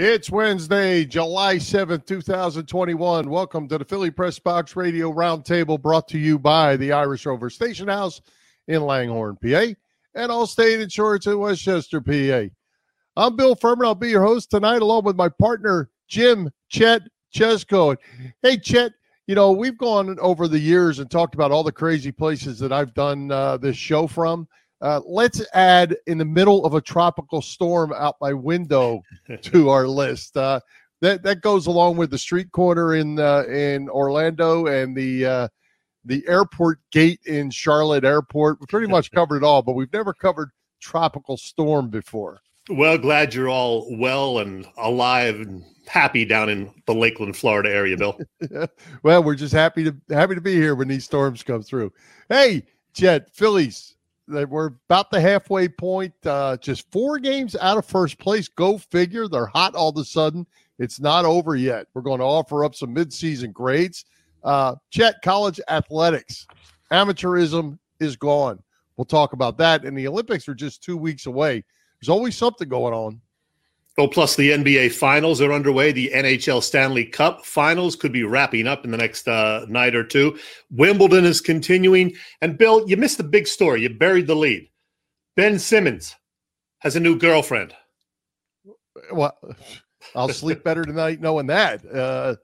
It's Wednesday, July 7th, 2021. Welcome to the Philly Press Box Radio Roundtable brought to you by the Irish Rover Station House in Langhorne, PA, and Allstate Insurance in Westchester, PA. I'm Bill Furman. I'll be your host tonight, along with my partner, Jim Chet Chesko. Hey, Chet, you know, we've gone over the years and talked about all the crazy places that I've done uh, this show from. Uh, let's add in the middle of a tropical storm out my window to our list. Uh, that that goes along with the street corner in uh, in Orlando and the uh, the airport gate in Charlotte Airport. We pretty much covered it all, but we've never covered tropical storm before. Well, glad you're all well and alive and happy down in the Lakeland, Florida area, Bill. well, we're just happy to happy to be here when these storms come through. Hey, Chet, Phillies we're about the halfway point. Uh, just four games out of first place. Go figure. They're hot all of a sudden. It's not over yet. We're going to offer up some midseason grades. Uh, Chet, college athletics, amateurism is gone. We'll talk about that. And the Olympics are just two weeks away. There's always something going on. Oh, plus the NBA finals are underway. The NHL Stanley Cup finals could be wrapping up in the next uh, night or two. Wimbledon is continuing. And Bill, you missed the big story. You buried the lead. Ben Simmons has a new girlfriend. Well, I'll sleep better tonight knowing that. Uh,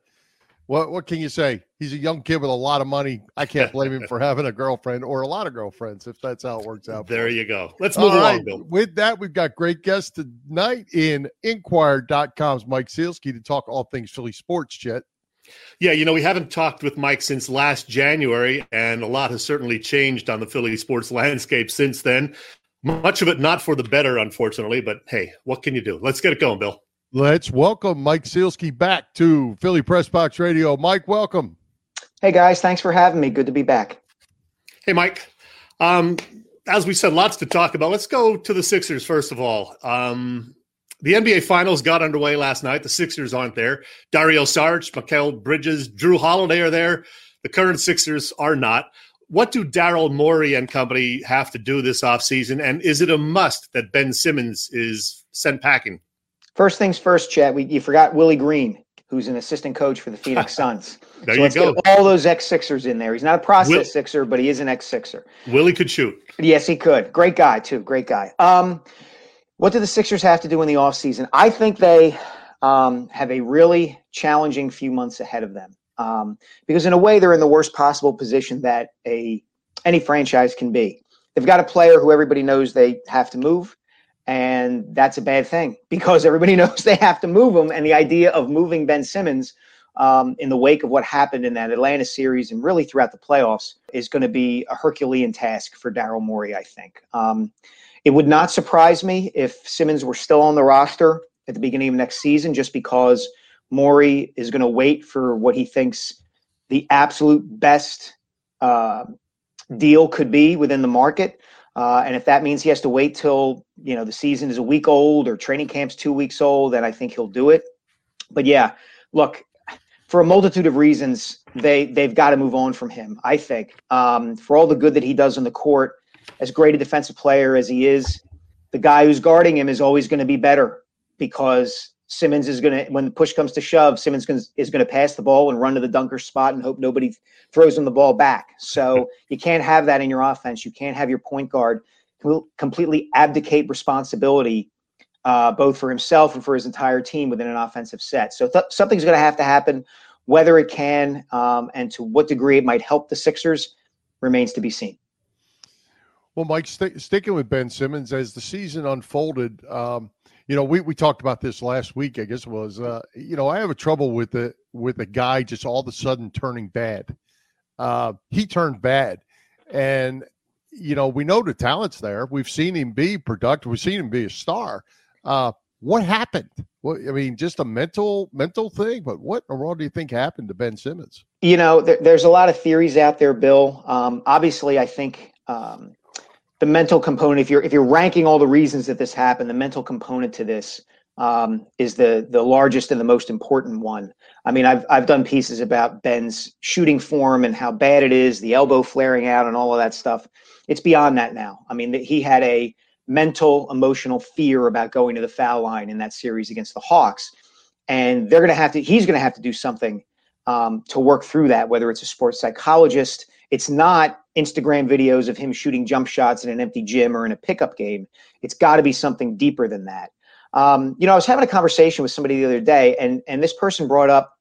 what what can you say? He's a young kid with a lot of money. I can't blame him for having a girlfriend or a lot of girlfriends if that's how it works out. There you go. Let's move All along, right. Bill. With that, we've got great guests tonight in Inquirer.com's Mike Sielski to talk all things Philly sports, Chet. Yeah, you know, we haven't talked with Mike since last January, and a lot has certainly changed on the Philly sports landscape since then. Much of it not for the better, unfortunately, but hey, what can you do? Let's get it going, Bill. Let's welcome Mike Sielski back to Philly Press Box Radio. Mike, welcome. Hey guys, thanks for having me. Good to be back. Hey Mike. Um, as we said, lots to talk about. Let's go to the Sixers first of all. Um, the NBA Finals got underway last night. The Sixers aren't there. Dario Saric, Mikal Bridges, Jrue Holiday are there. The current Sixers are not. What do Daryl Morey and company have to do this offseason? And is it a must that Ben Simmons is sent packing? First things first, Chet. We, you forgot Willie Green, who's an assistant coach for the Phoenix Suns. there so you go. Get all those ex Sixers in there. He's not a process Will, Sixer, but he is an ex Sixer. Willie could shoot. Yes, he could. Great guy too. Great guy. Um, what do the Sixers have to do in the offseason? I think they um, have a really challenging few months ahead of them. Um, because in a way, they're in the worst possible position that a any franchise can be. They've got a player who everybody knows they have to move. And that's a bad thing because everybody knows they have to move him. And the idea of moving Ben Simmons um, in the wake of what happened in that Atlanta series and really throughout the playoffs is going to be a Herculean task for Daryl Morey, I think. Um, it would not surprise me if Simmons were still on the roster at the beginning of next season just because Morey is going to wait for what he thinks the absolute best uh, deal could be within the market. Uh, and if that means he has to wait till you know the season is a week old or training camp's two weeks old, then I think he'll do it. But yeah, look, for a multitude of reasons, they they've got to move on from him. I think um, for all the good that he does on the court, as great a defensive player as he is, the guy who's guarding him is always going to be better because Simmons is going to, when the push comes to shove, Simmons is going to pass the ball and run to the dunker spot and hope nobody throws him the ball back. So you can't have that in your offense. You can't have your point guard completely abdicate responsibility, uh, both for himself and for his entire team within an offensive set. So th- something's going to have to happen. Whether it can um, and to what degree it might help the Sixers remains to be seen. Well, Mike, st- sticking with Ben Simmons as the season unfolded, um, you know, we, we talked about this last week. I guess was, uh, you know, I have a trouble with the with a guy just all of a sudden turning bad. Uh, he turned bad, and you know, we know the talent's there. We've seen him be productive. We've seen him be a star. Uh, what happened? What I mean, just a mental mental thing. But what in the world do you think happened to Ben Simmons? You know, there, there's a lot of theories out there, Bill. Um, obviously, I think um, the mental component if you're if you're ranking all the reasons that this happened the mental component to this um, is the the largest and the most important one. I mean, I've I've done pieces about Ben's shooting form and how bad it is, the elbow flaring out, and all of that stuff. It's beyond that now. I mean, he had a mental, emotional fear about going to the foul line in that series against the Hawks, and they're going to have to. He's going to have to do something um, to work through that. Whether it's a sports psychologist, it's not Instagram videos of him shooting jump shots in an empty gym or in a pickup game. It's got to be something deeper than that. Um, you know, I was having a conversation with somebody the other day, and and this person brought up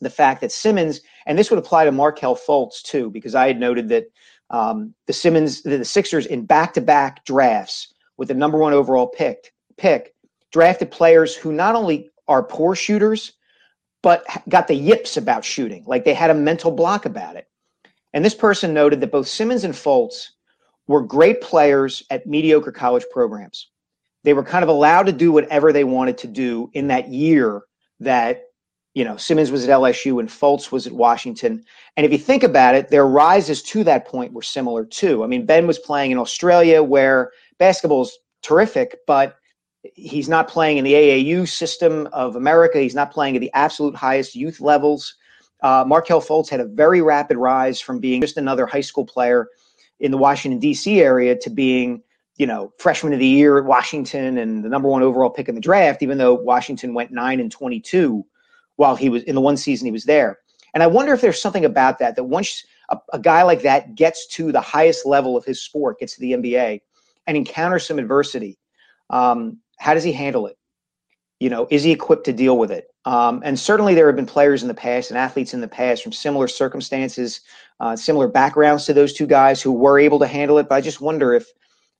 the fact that Simmons, and this would apply to Markelle Fultz too, because I had noted that um, the Simmons, the, the Sixers in back-to-back drafts with the number one overall pick, pick drafted players who not only are poor shooters, but got the yips about shooting, like they had a mental block about it. And this person noted that both Simmons and Fultz were great players at mediocre college programs they were kind of allowed to do whatever they wanted to do in that year that you know Simmons was at LSU and Fultz was at Washington. And if you think about it, their rises to that point were similar too. I mean, Ben was playing in Australia where basketball's terrific, but he's not playing in the AAU system of America. He's not playing at the absolute highest youth levels. Uh, Markelle Fultz had a very rapid rise from being just another high school player in the Washington D.C. area to being you know, freshman of the year at Washington and the number one overall pick in the draft, even though Washington went nine and 22 while he was in the one season he was there. And I wonder if there's something about that, that once a, a guy like that gets to the highest level of his sport, gets to the NBA and encounters some adversity, um, how does he handle it? You know, is he equipped to deal with it? Um, and certainly there have been players in the past and athletes in the past from similar circumstances, uh, similar backgrounds to those two guys who were able to handle it. But I just wonder if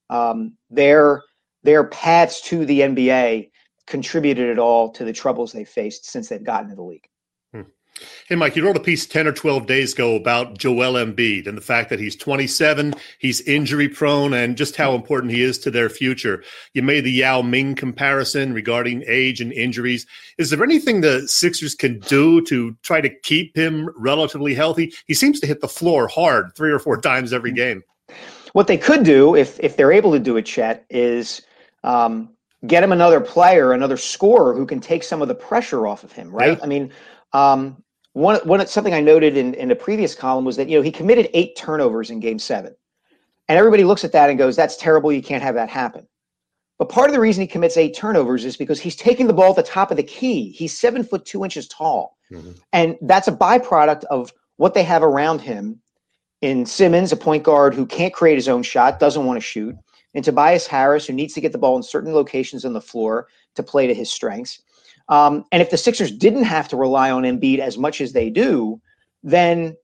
um, their their paths to the NBA contributed at all to the troubles they faced since they've gotten to the league. Hey, Mike, you wrote a piece 10 or 12 days ago about Joel Embiid and the fact that he's 27, he's injury prone, and just how important he is to their future. You made the Yao Ming comparison regarding age and injuries. Is there anything the Sixers can do to try to keep him relatively healthy? He seems to hit the floor hard three or four times every game. What they could do, if if they're able to do it, Chet, is um, get him another player, another scorer who can take some of the pressure off of him. Right? Yeah. I mean, um, one one something I noted in in a previous column was that you know he committed eight turnovers in Game Seven, and everybody looks at that and goes, "That's terrible. You can't have that happen." But part of the reason he commits eight turnovers is because he's taking the ball at the top of the key. He's seven foot two inches tall, mm-hmm. and that's a byproduct of what they have around him in Simmons, a point guard who can't create his own shot, doesn't want to shoot, and Tobias Harris, who needs to get the ball in certain locations on the floor to play to his strengths. Um, and if the Sixers didn't have to rely on Embiid as much as they do, then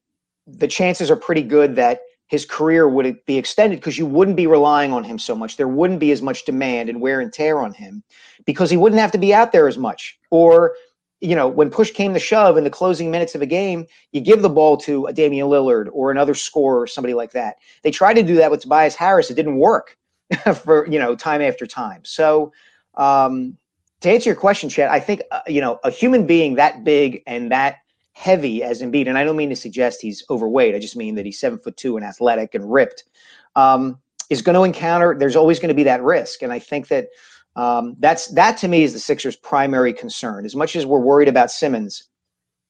the chances are pretty good that his career would be extended because you wouldn't be relying on him so much. There wouldn't be as much demand and wear and tear on him because he wouldn't have to be out there as much. Or you know, when push came to shove in the closing minutes of a game, you give the ball to a Damian Lillard or another scorer or somebody like that. They tried to do that with Tobias Harris. It didn't work for, you know, time after time. So, um, to answer your question, Chet, I think, uh, you know, a human being that big and that heavy as Embiid, and I don't mean to suggest he's overweight. I just mean that he's seven foot two and athletic and ripped, um, is going to encounter, there's always going to be that risk. And I think that, um, that's that to me is the Sixers' primary concern. As much as we're worried about Simmons,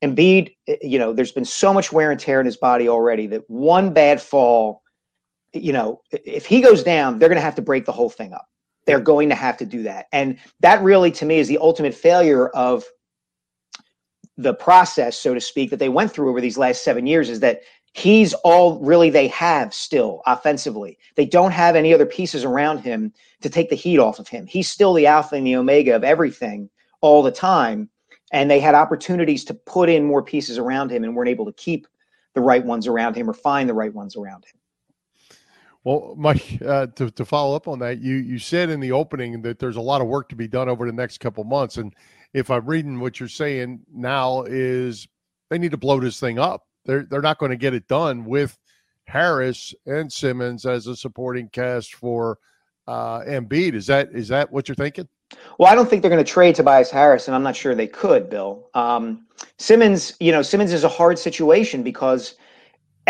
Embiid, eh, you know, there's been so much wear and tear in his body already that one bad fall, you know, if he goes down, they're going to have to break the whole thing up. They're going to have to do that, and that really, to me, is the ultimate failure of the process, so to speak, that they went through over these last seven years. Is that he's all really they have still offensively. They don't have any other pieces around him to take the heat off of him. He's still the alpha and the omega of everything all the time. And they had opportunities to put in more pieces around him and weren't able to keep the right ones around him or find the right ones around him. Well, Mike, uh, to, to follow up on that, you you said in the opening that there's a lot of work to be done over the next couple months, and if I'm reading what you're saying now, is they need to blow this thing up they're they're not going to get it done with Harris and Simmons as a supporting cast for uh, Embiid. Is that is that what you're thinking? Well, I don't think they're going to trade Tobias Harris, and I'm not sure they could, Bill. Um, Simmons, you know, Simmons is a hard situation because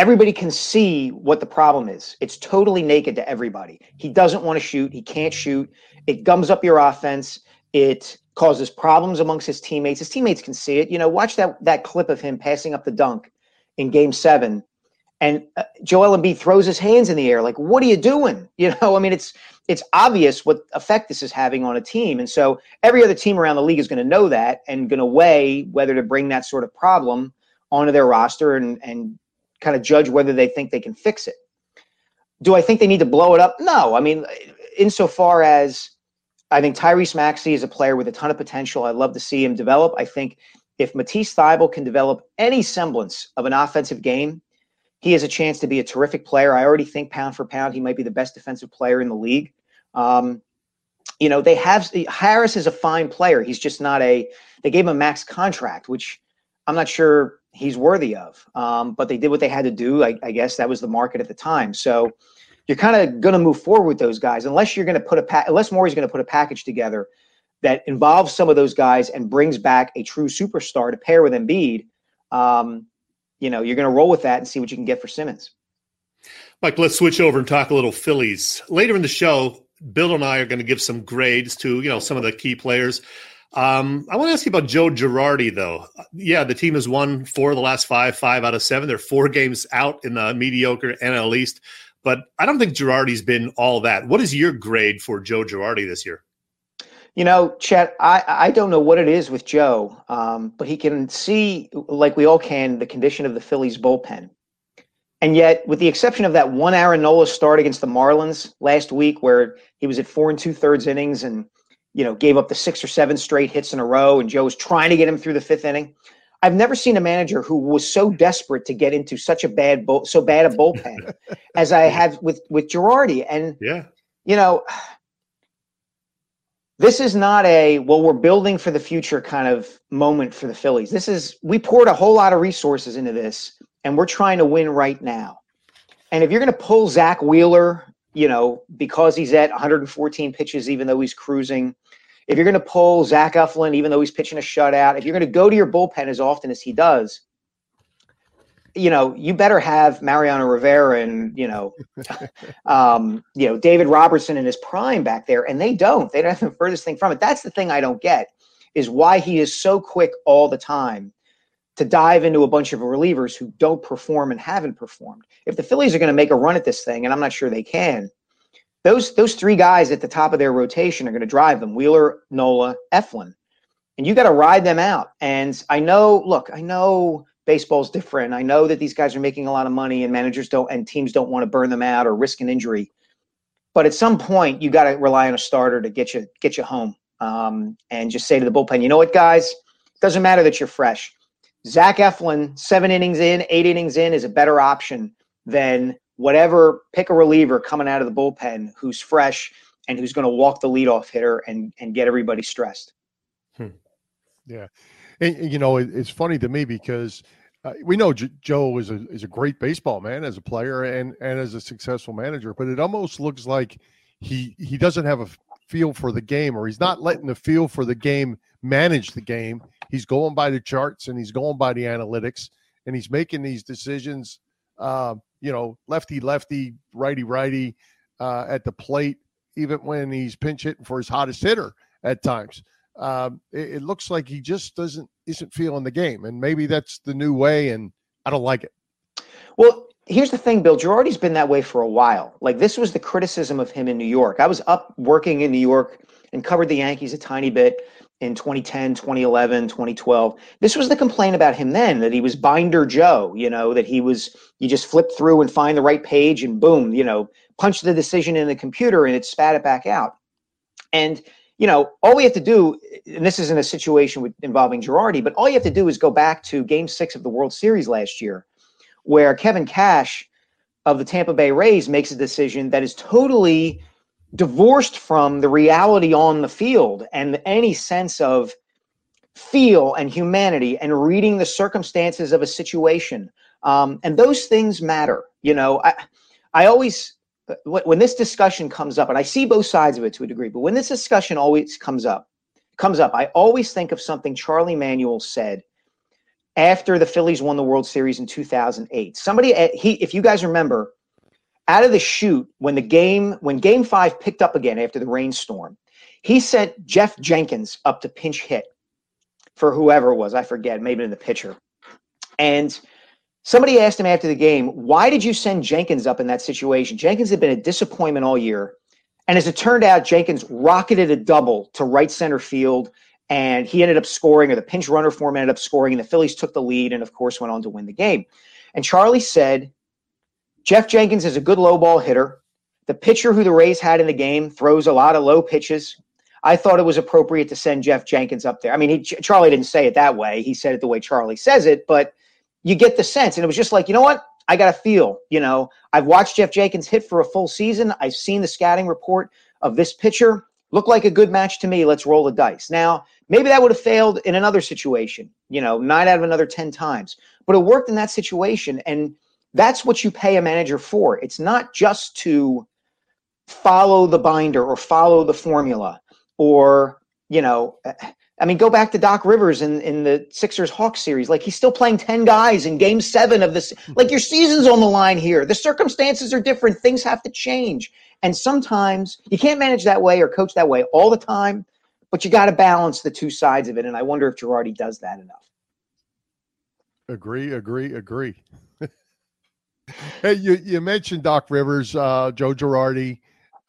everybody can see what the problem is. It's totally naked to everybody. He doesn't want to shoot. He can't shoot. It gums up your offense. It causes problems amongst his teammates. His teammates can see it. You know, watch that that clip of him passing up the dunk in Game Seven, and uh, Joel Embiid throws his hands in the air like, "What are you doing?" You know, I mean, it's it's obvious what effect this is having on a team, and so every other team around the league is going to know that and going to weigh whether to bring that sort of problem onto their roster and and kind of judge whether they think they can fix it. Do I think they need to blow it up? No. I mean, insofar as I think Tyrese Maxey is a player with a ton of potential. I'd love to see him develop. I think if Matisse Thybulle can develop any semblance of an offensive game, he has a chance to be a terrific player. I already think pound for pound, he might be the best defensive player in the league. Um, you know, they have Harris is a fine player. He's just not a. They gave him a max contract, which I'm not sure he's worthy of. Um, but they did what they had to do. I, I guess that was the market at the time. So you're kind of going to move forward with those guys unless you're going to put a pa- unless Morey's going to put a package together that involves some of those guys and brings back a true superstar to pair with Embiid. Um, you know, you're going to roll with that and see what you can get for Simmons. Mike, let's switch over and talk a little Phillies. Later in the show, Bill and I are going to give some grades to, you know, some of the key players. Um, I want to ask you about Joe Girardi, though. Yeah, the team has won four of the last five, five out of seven. They're four games out in the mediocre NL East, but I don't think Girardi's been all that. What is your grade for Joe Girardi this year? You know, Chet, I, I don't know what it is with Joe, um, but he can see, like we all can, the condition of the Phillies bullpen. And yet, with the exception of that one Aaron Nola start against the Marlins last week, where he was at four and two thirds innings and you know gave up the six or seven straight hits in a row, and Joe was trying to get him through the fifth inning. I've never seen a manager who was so desperate to get into such a bad bull, so bad a bullpen as I have with with Girardi. And yeah, you know, this is not a well, we're building for the future kind of moment for the Phillies. This is we poured a whole lot of resources into this, and we're trying to win right now. And if you're going to pull Zack Wheeler, you know, because he's at 114 pitches, even though he's cruising, if you're going to pull Zach Eflin, even though he's pitching a shutout, if you're going to go to your bullpen as often as he does, you know, you better have Mariano Rivera and you know, um, you know David Robertson in his prime back there, and they don't. They don't have the furthest thing from it. That's the thing I don't get is why he is so quick all the time to dive into a bunch of relievers who don't perform and haven't performed. If the Phillies are going to make a run at this thing, and I'm not sure they can, those those three guys at the top of their rotation are going to drive them: Wheeler, Nola, Eflin, and you got to ride them out. And I know, look, I know baseball's different. I know that these guys are making a lot of money and managers don't and teams don't want to burn them out or risk an injury. But at some point, you got to rely on a starter to get you get you home um, and just say to the bullpen, you know what, guys, it doesn't matter that you're fresh. Zach Eflin, seven innings in, eight innings in, is a better option than whatever. Pick a reliever coming out of the bullpen who's fresh and who's going to walk the leadoff hitter and and get everybody stressed. Hmm. Yeah, and, you know, it, it's funny to me because uh, we know J- Joe is a is a great baseball man as a player and and as a successful manager, but it almost looks like he he doesn't have a feel for the game, or he's not letting the feel for the game manage the game. He's going by the charts and he's going by the analytics, and he's making these decisions. Uh, you know, lefty lefty, righty righty uh, at the plate, even when he's pinch hitting for his hottest hitter at times um, it, it, looks like he just doesn't isn't feeling the game, and maybe that's the new way, and I don't like it. Well, here's the thing, Bill. Girardi's been that way for a while. Like this was the criticism of him in New York. I was up working in New York and covered the Yankees a tiny bit in 2010, 2011, 2012. This was the complaint about him then that he was binder Joe, you know, that he was you just flip through and find the right page and boom, you know, punch the decision in the computer and it spat it back out. And you know, all we have to do, and this isn't a situation with, involving Girardi, but all you have to do is go back to Game Six of the World Series last year, where Kevin Cash of the Tampa Bay Rays makes a decision that is totally divorced from the reality on the field and any sense of feel and humanity and reading the circumstances of a situation. Um, and those things matter. You know, I, I always when this discussion comes up, and I see both sides of it to a degree, but when this discussion always comes up, comes up, I always think of something Charlie Manuel said after the Phillies won the World Series in 2008. Somebody, he, if you guys remember, out of the chute when the game when Game Five picked up again after the rainstorm, He sent Geoff Jenkins up to pinch hit for whoever it was. I forget, maybe in the pitcher. And somebody asked him after the game, why did you send Jenkins up in that situation? Jenkins had been a disappointment all year. And as it turned out, Jenkins rocketed a double to right center field, and he ended up scoring, or the pinch runner form ended up scoring, and the Phillies took the lead and, of course, went on to win the game. And Charlie said, Geoff Jenkins is a good low ball hitter. The pitcher who the Rays had in the game throws a lot of low pitches. I thought it was appropriate to send Geoff Jenkins up there. I mean, he, Charlie didn't say it that way. He said it the way Charlie says it, but you get the sense. And it was just like, you know what? I got to feel, you know, I've watched Geoff Jenkins hit for a full season. I've seen the scouting report of this pitcher. Look like a good match to me. Let's roll the dice. Now, maybe that would have failed in another situation, you know, nine out of another 10 times, but it worked in that situation. And that's what you pay a manager for. It's not just to follow the binder or follow the formula or, you know, I mean, go back to Doc Rivers in, in the Sixers Hawks series. Like he's still playing 10 guys in game seven of this. Like your season's on the line here. The circumstances are different. Things have to change. And sometimes you can't manage that way or coach that way all the time, but you got to balance the two sides of it. And I wonder if Girardi does that enough. Agree, agree, agree. hey, you, you mentioned Doc Rivers, uh, Joe Girardi,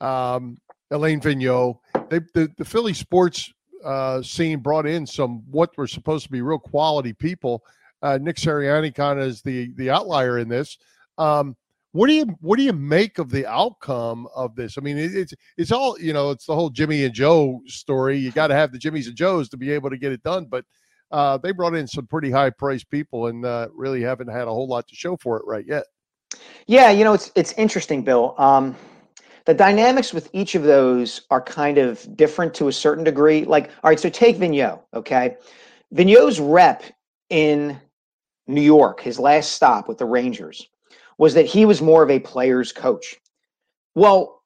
um, Alain Vigneault. They, the, the Philly sports uh, scene brought in some what were supposed to be real quality people. Uh, Nick Sirianni kind of is the the outlier in this. Um, what do you what do you make of the outcome of this? I mean, it, it's it's all you know. It's the whole Jimmy and Joe story. You got to have the Jimmys and Joes to be able to get it done. But uh, they brought in some pretty high priced people and uh, really haven't had a whole lot to show for it right yet. Yeah, you know, it's it's interesting, Bill. Um, the dynamics with each of those are kind of different to a certain degree. Like, all right, so take Vigneault, okay? Vigneault's rep in New York, his last stop with the Rangers, was that he was more of a player's coach. Well,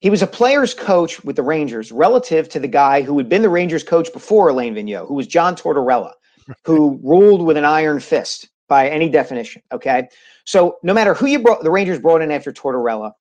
he was a player's coach with the Rangers relative to the guy who had been the Rangers coach before Alain Vigneault, who was John Tortorella, who ruled with an iron fist by any definition. Okay. So no matter who you brought, the Rangers brought in after Tortorella,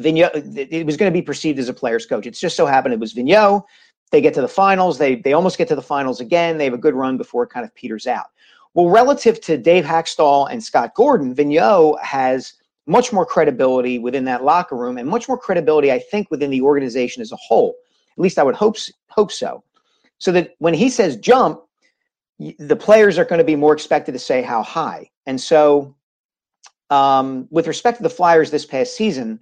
Vigneault, it was going to be perceived as a player's coach. It's just so happened it was Vigneault. They get to the finals. They they almost get to the finals again. They have a good run before it kind of peters out. Well, relative to Dave Hakstol and Scott Gordon, Vigneault has much more credibility within that locker room and much more credibility, I think, within the organization as a whole. At least I would hope hope so. So that when he says jump, the players are going to be more expected to say how high. And so, um, with respect to the Flyers this past season,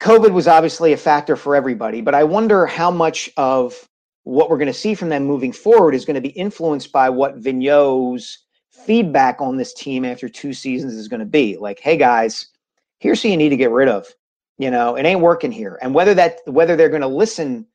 COVID was obviously a factor for everybody, but I wonder how much of what we're going to see from them moving forward is going to be influenced by what Vigneault's feedback on this team after two seasons is going to be. Like, hey guys, here's who you need to get rid of. You know, it ain't working here. And whether that whether they're going to listen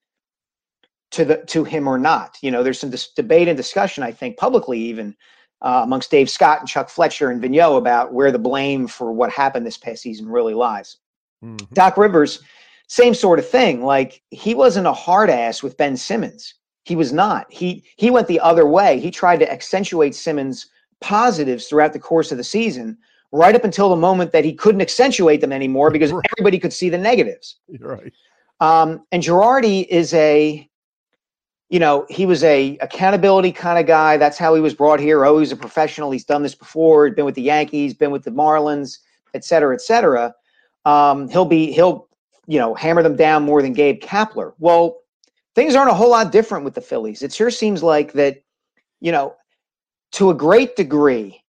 to the to him or not, you know, there's some dis- debate and discussion, I think, publicly even uh, amongst Dave Scott and Chuck Fletcher and Vigneault about where the blame for what happened this past season really lies. Mm-hmm. Doc Rivers, same sort of thing. Like he wasn't a hard ass with Ben Simmons. He was not. He he went the other way. He tried to accentuate Simmons' positives throughout the course of the season, right up until the moment that he couldn't accentuate them anymore because right. everybody could see the negatives. You're right. Um, and Girardi is a, you know, he was a accountability kind of guy. That's how he was brought here. Oh, he's a professional. He's done this before. He'd been with the Yankees, been with the Marlins, et cetera, et cetera um, he'll be he'll you know hammer them down more than Gabe Kapler. Well, things aren't a whole lot different with the Phillies. It sure seems like that, you know, to a great degree,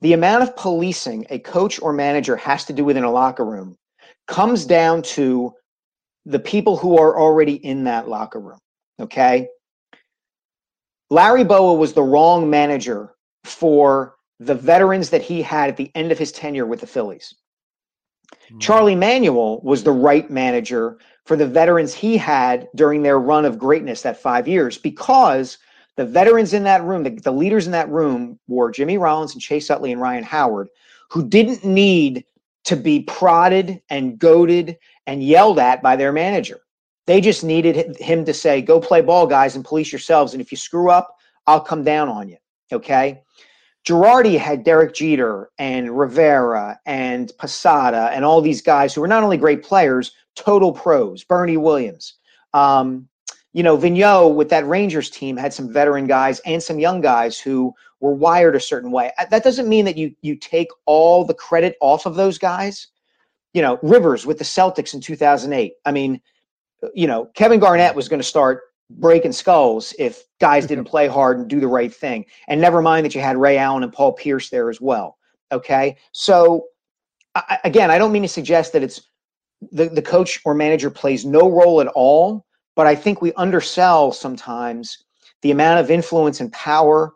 the amount of policing a coach or manager has to do within a locker room comes down to the people who are already in that locker room. Okay. Larry Bowa was the wrong manager for the veterans that he had at the end of his tenure with the Phillies. Mm-hmm. Charlie Manuel was the right manager for the veterans he had during their run of greatness that five years because the veterans in that room, the, the leaders in that room were Jimmy Rollins and Chase Utley and Ryan Howard, who didn't need to be prodded and goaded and yelled at by their manager. They just needed him to say, go play ball, guys, and police yourselves. And if you screw up, I'll come down on you. Okay. Girardi had Derek Jeter and Rivera and Posada and all these guys who were not only great players, total pros. Bernie Williams, Um, you know, Vigneault with that Rangers team had some veteran guys and some young guys who were wired a certain way. That doesn't mean that you you take all the credit off of those guys. You know, Rivers with the Celtics in 2008. I mean, you know, Kevin Garnett was going to start breaking skulls if guys didn't play hard and do the right thing. And never mind that you had Ray Allen and Paul Pierce there as well. Okay, so I, again, I don't mean to suggest that it's the, the coach or manager plays no role at all, but I think we undersell sometimes the amount of influence and power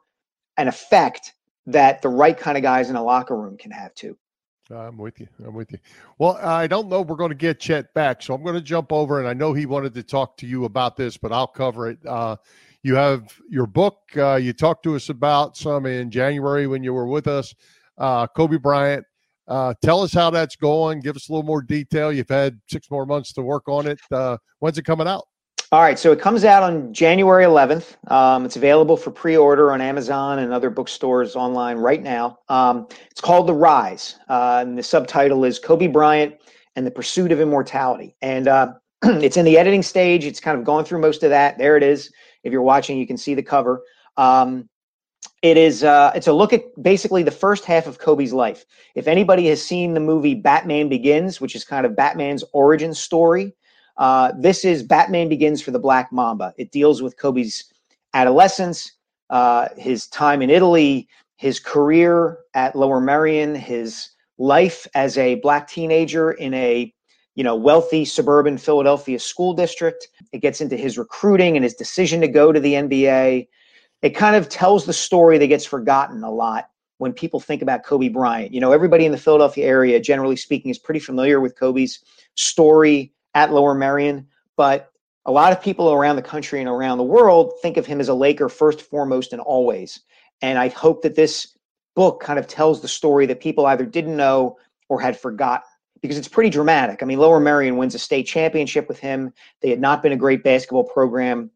and effect that the right kind of guys in a locker room can have too. I'm with you. I'm with you. Well, I don't know we're going to get Chet back, so I'm going to jump over, and I know he wanted to talk to you about this, but I'll cover it. Uh, you have your book. Uh, you talked to us about some in January when you were with us. Uh, Kobe Bryant. Uh, tell us how that's going. Give us a little more detail. You've had six more months to work on it. Uh, when's it coming out? All right, so it comes out on January 11th. Um, it's available for pre-order on Amazon and other bookstores online right now. Um, it's called The Rise, uh, and the subtitle is Kobe Bryant and the Pursuit of Immortality. And uh, it's in the editing stage. It's kind of going through most of that. There it is. If you're watching, you can see the cover. Um, it is uh, it's a look at basically the first half of Kobe's life. If anybody has seen the movie Batman Begins, which is kind of Batman's origin story, uh, this is Batman Begins for the Black Mamba. It deals with Kobe's adolescence, uh, his time in Italy, his career at Lower Merion, his life as a black teenager in a you know wealthy suburban Philadelphia school district. It gets into his recruiting and his decision to go to the NBA it kind of tells the story that gets forgotten a lot when people think about Kobe Bryant. You know, everybody in the Philadelphia area, generally speaking, is pretty familiar with Kobe's story at Lower Merion, but a lot of people around the country and around the world think of him as a Laker first, foremost, and always. And I hope that this book kind of tells the story that people either didn't know or had forgotten because it's pretty dramatic. I mean, Lower Merion wins a state championship with him. They had not been a great basketball program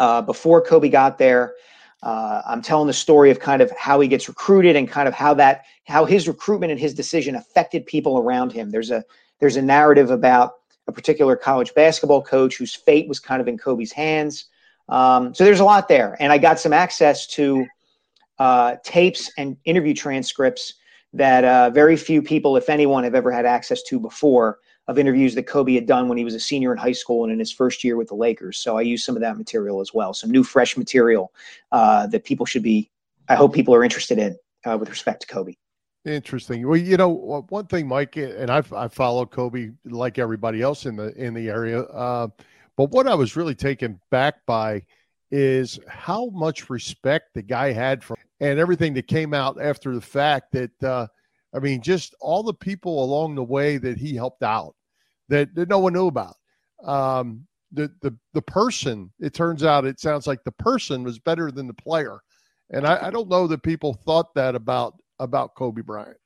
uh, before Kobe got there. Uh, I'm telling the story of kind of how he gets recruited and kind of how that how his recruitment and his decision affected people around him. There's a there's a narrative about a particular college basketball coach whose fate was kind of in Kobe's hands. Um, so there's a lot there, and I got some access to uh, tapes and interview transcripts that uh, very few people, if anyone, have ever had access to before of interviews that Kobe had done when he was a senior in high school and in his first year with the Lakers. So I used some of that material as well, some new, fresh material uh, that people should be. I hope people are interested in uh, with respect to Kobe. Interesting. Well, you know, one thing, Mike, and I've I followed Kobe like everybody else in the in the area. Uh, but what I was really taken back by is how much respect the guy had for and everything that came out after the fact. That uh, I mean, just all the people along the way that he helped out that, that no one knew about. Um, the the the person, it turns out, it sounds like the person was better than the player, and I, I don't know that people thought that about about Kobe Bryant?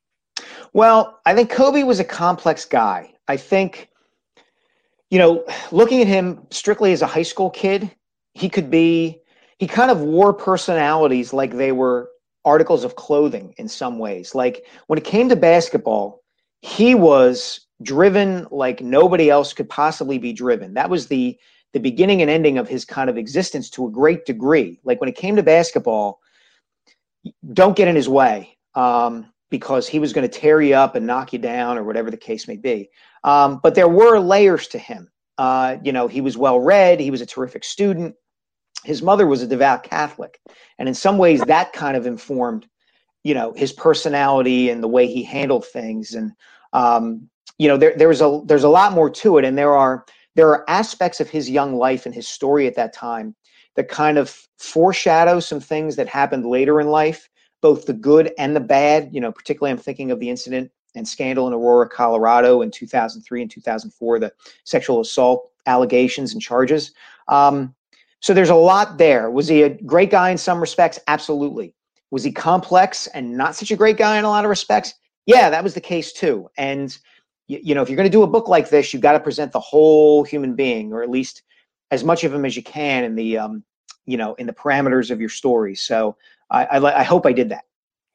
Well, I think Kobe was a complex guy. I think, you know, looking at him strictly as a high school kid, he could be, he kind of wore personalities like they were articles of clothing in some ways. Like when it came to basketball, he was driven like nobody else could possibly be driven. That was the the beginning and ending of his kind of existence to a great degree. Like when it came to basketball, don't get in his way um, because he was going to tear you up and knock you down or whatever the case may be. Um, but there were layers to him. Uh, you know, he was well read, he was a terrific student. His mother was a devout Catholic. And in some ways, that kind of informed, you know, his personality and the way he handled things. And, um, you know, there, there was a, there's a lot more to it. And there are, there are aspects of his young life and his story at that time that kind of foreshadow some things that happened later in life both the good and the bad. You know, particularly I'm thinking of the incident and scandal in Aurora, Colorado in 2003 and 2004, the sexual assault allegations and charges. Um, so there's a lot there. Was he a great guy in some respects? Absolutely. Was he complex and not such a great guy in a lot of respects? Yeah, that was the case too. And you, know, if you're going to do a book like this, you've got to present the whole human being, or at least as much of him as you can in the um, you know in the parameters of your story. So I, I, I hope I did that.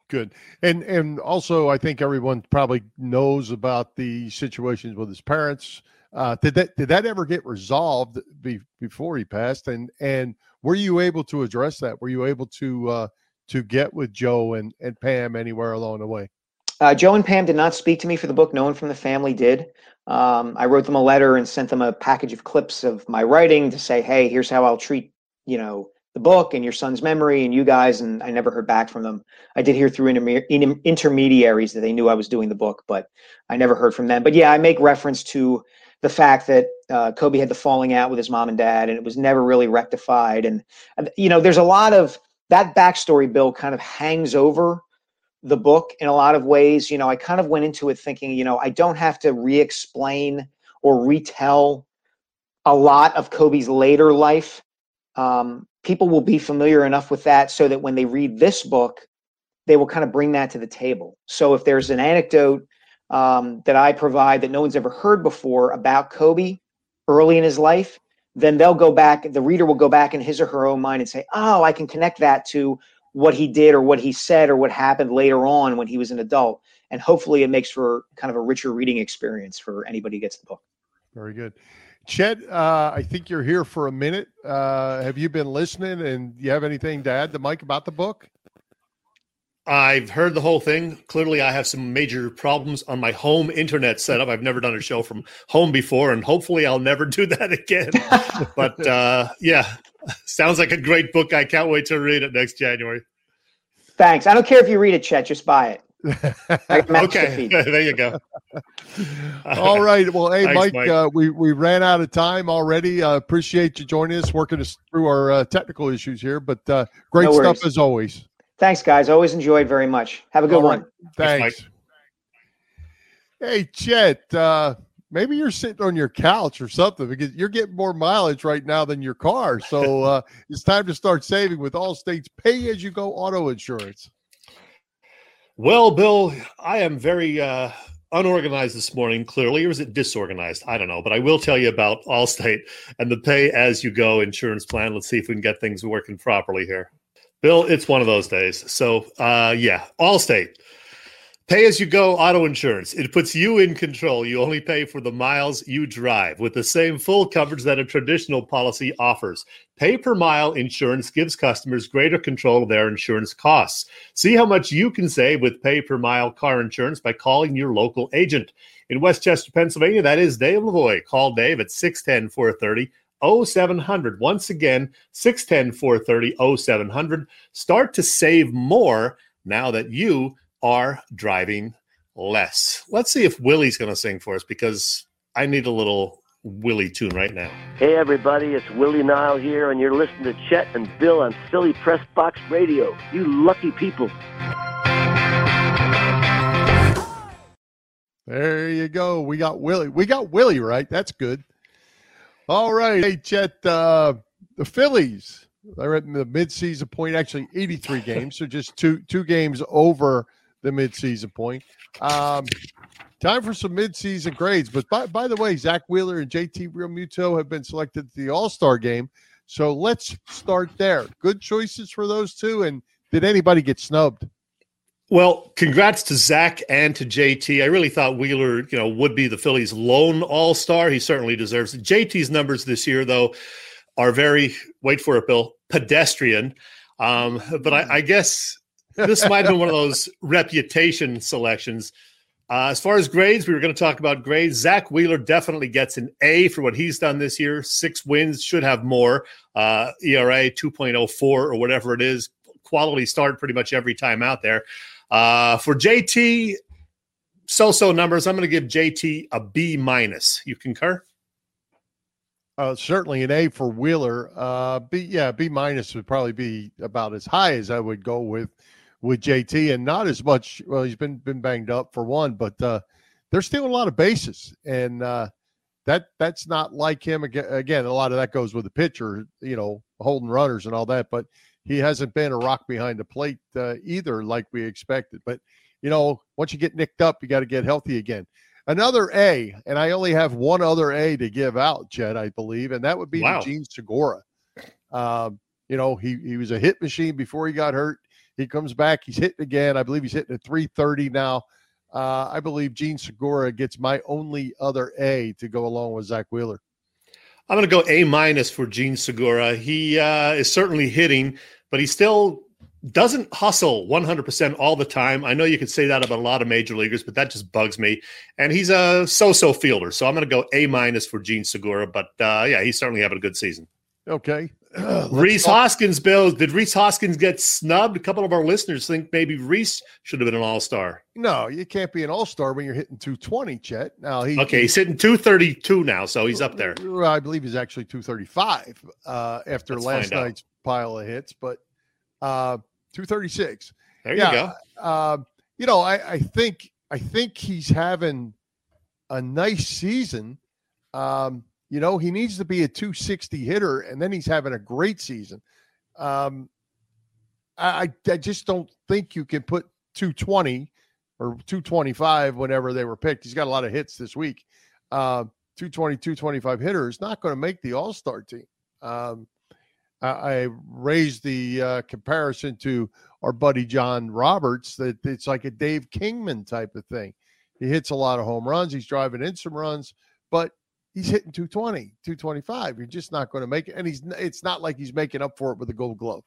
Good. And and also I think everyone probably knows about the situations with his parents. Uh, did that did that ever get resolved be, before he passed? And and were you able to address that? Were you able to uh, to get with Joe and and Pam anywhere along the way? Uh, Joe and Pam did not speak to me for the book. No one from the family did. Um, I wrote them a letter and sent them a package of clips of my writing to say, "Hey, here's how I'll treat you know the book and your son's memory and you guys." And I never heard back from them. I did hear through interme- intermediaries that they knew I was doing the book, but I never heard from them. But yeah, I make reference to the fact that uh, Kobe had the falling out with his mom and dad, and it was never really rectified. And you know, there's a lot of that backstory. Bill kind of hangs over the book in a lot of ways. You know, I kind of went into it thinking, you know, I don't have to re-explain or retell a lot of Kobe's later life. Um, people will be familiar enough with that so that when they read this book, they will kind of bring that to the table. So if there's an anecdote um, that I provide that no one's ever heard before about Kobe early in his life, then they'll go back, the reader will go back in his or her own mind and say, oh, I can connect that to what he did or what he said or what happened later on when he was an adult. And hopefully it makes for kind of a richer reading experience for anybody who gets the book. Very good. Chet, uh, I think you're here for a minute. Uh, have you been listening and you have anything to add to Mike about the book? I've heard the whole thing. Clearly, I have some major problems on my home internet setup. I've never done a show from home before, and hopefully, I'll never do that again. but uh, yeah, sounds like a great book. I can't wait to read it next January. Thanks. I don't care if you read it, Chet. Just buy it. okay, the there you go. All right. Well, hey, Thanks, Mike, Mike. Uh, we we ran out of time already. Uh, appreciate you joining us, working us through our uh, technical issues here, but uh, great no stuff as always. Thanks, guys. Always enjoyed very much. Have a good one. Thanks. Thanks hey, Chet, uh, maybe you're sitting on your couch or something because you're getting more mileage right now than your car. So uh, it's time to start saving with Allstate's pay as you go auto insurance. Well, Bill, I am very uh, unorganized this morning, clearly, or is it disorganized? I don't know, but I will tell you about Allstate and the pay as you go insurance plan. Let's see if we can get things working properly here. Bill, it's one of those days. So, uh, yeah, Allstate. Pay as you go auto insurance. It puts you in control. You only pay for the miles you drive with the same full coverage that a traditional policy offers. Pay per mile insurance gives customers greater control of their insurance costs. See how much you can save with pay per mile car insurance by calling your local agent. In Westchester, Pennsylvania, that is Dave Lavoie. Call Dave at 610 430 0700. Once again, 610 430 0700. Start to save more now that you are driving less. Let's see if Willie's going to sing for us because I need a little Willie tune right now. Hey, everybody, it's Willie Nile here, and you're listening to Chet and Bill on Philly Press Box Radio. You lucky people. There you go. We got Willie. We got Willie right. That's good. All right. Hey, Chet, uh, the Phillies, they're at the midseason point, actually 83 games, so just two two games over the midseason point. Um, time for some midseason grades. But by, by the way, Zack Wheeler and JT Realmuto have been selected to the All Star game. So let's start there. Good choices for those two. And did anybody get snubbed? Well, congrats to Zack and to JT. I really thought Wheeler, you know, would be the Phillies' lone All Star. He certainly deserves it. JT's numbers this year, though, are very wait for it, Bill, pedestrian. Um, but I, I guess this might have been one of those reputation selections. Uh, as far as grades, we were going to talk about grades. Zack Wheeler definitely gets an A for what he's done this year. Six wins, should have more. Uh, ERA 2.04 or whatever it is. Quality start pretty much every time out there. Uh, for JT, so-so numbers. I'm going to give JT a B minus. You concur? Uh, certainly an A for Wheeler. Uh, B, yeah, B minus would probably be about as high as I would go with with JT, and not as much. Well, he's been been banged up for one, but uh, there's still a lot of bases, and uh, that that's not like him. Again, again, a lot of that goes with the pitcher, you know, holding runners and all that. But he hasn't been a rock behind the plate uh, either, like we expected. But you know, once you get nicked up, you got to get healthy again. Another A, and I only have one other A to give out, Chet, I believe, and that would be wow. Jean Segura. Um, you know, he he was a hit machine before he got hurt. He comes back, he's hitting again. I believe he's hitting at 330 now. uh, I believe Jean Segura gets my only other A to go along with Zack Wheeler. I'm going to go A minus for Jean Segura. He uh, is certainly hitting, but he still doesn't hustle 100% all the time. I know you could say that about a lot of major leaguers, but that just bugs me. And he's a so-so fielder, so I'm going to go A minus for Jean Segura. But uh, yeah, he's certainly having a good season. Okay. Rhys Hoskins, Bill. Did Rhys Hoskins get snubbed? A couple of our listeners think maybe Rhys should have been an All Star. No, you can't be an All Star when you're hitting 220, Chet. Now he okay, he's hitting 232 now, so he's up there. I believe he's actually 235 uh, after Let's last night's pile of hits, but uh, 236. There yeah, you go. Uh, you know, I, I think I think he's having a nice season. Um, you know, he needs to be a 260 hitter, and then he's having a great season. Um, I, I just don't think you can put 220 or 225 whenever they were picked. He's got a lot of hits this week. Uh, 220, 225 hitter is not going to make the All Star team. Um, I, I, raised the uh, comparison to our buddy John Roberts that it's like a Dave Kingman type of thing. He hits a lot of home runs. He's driving in some runs, but he's hitting 220, 225. You're just not going to make it. And he's it's not like he's making up for it with a gold glove.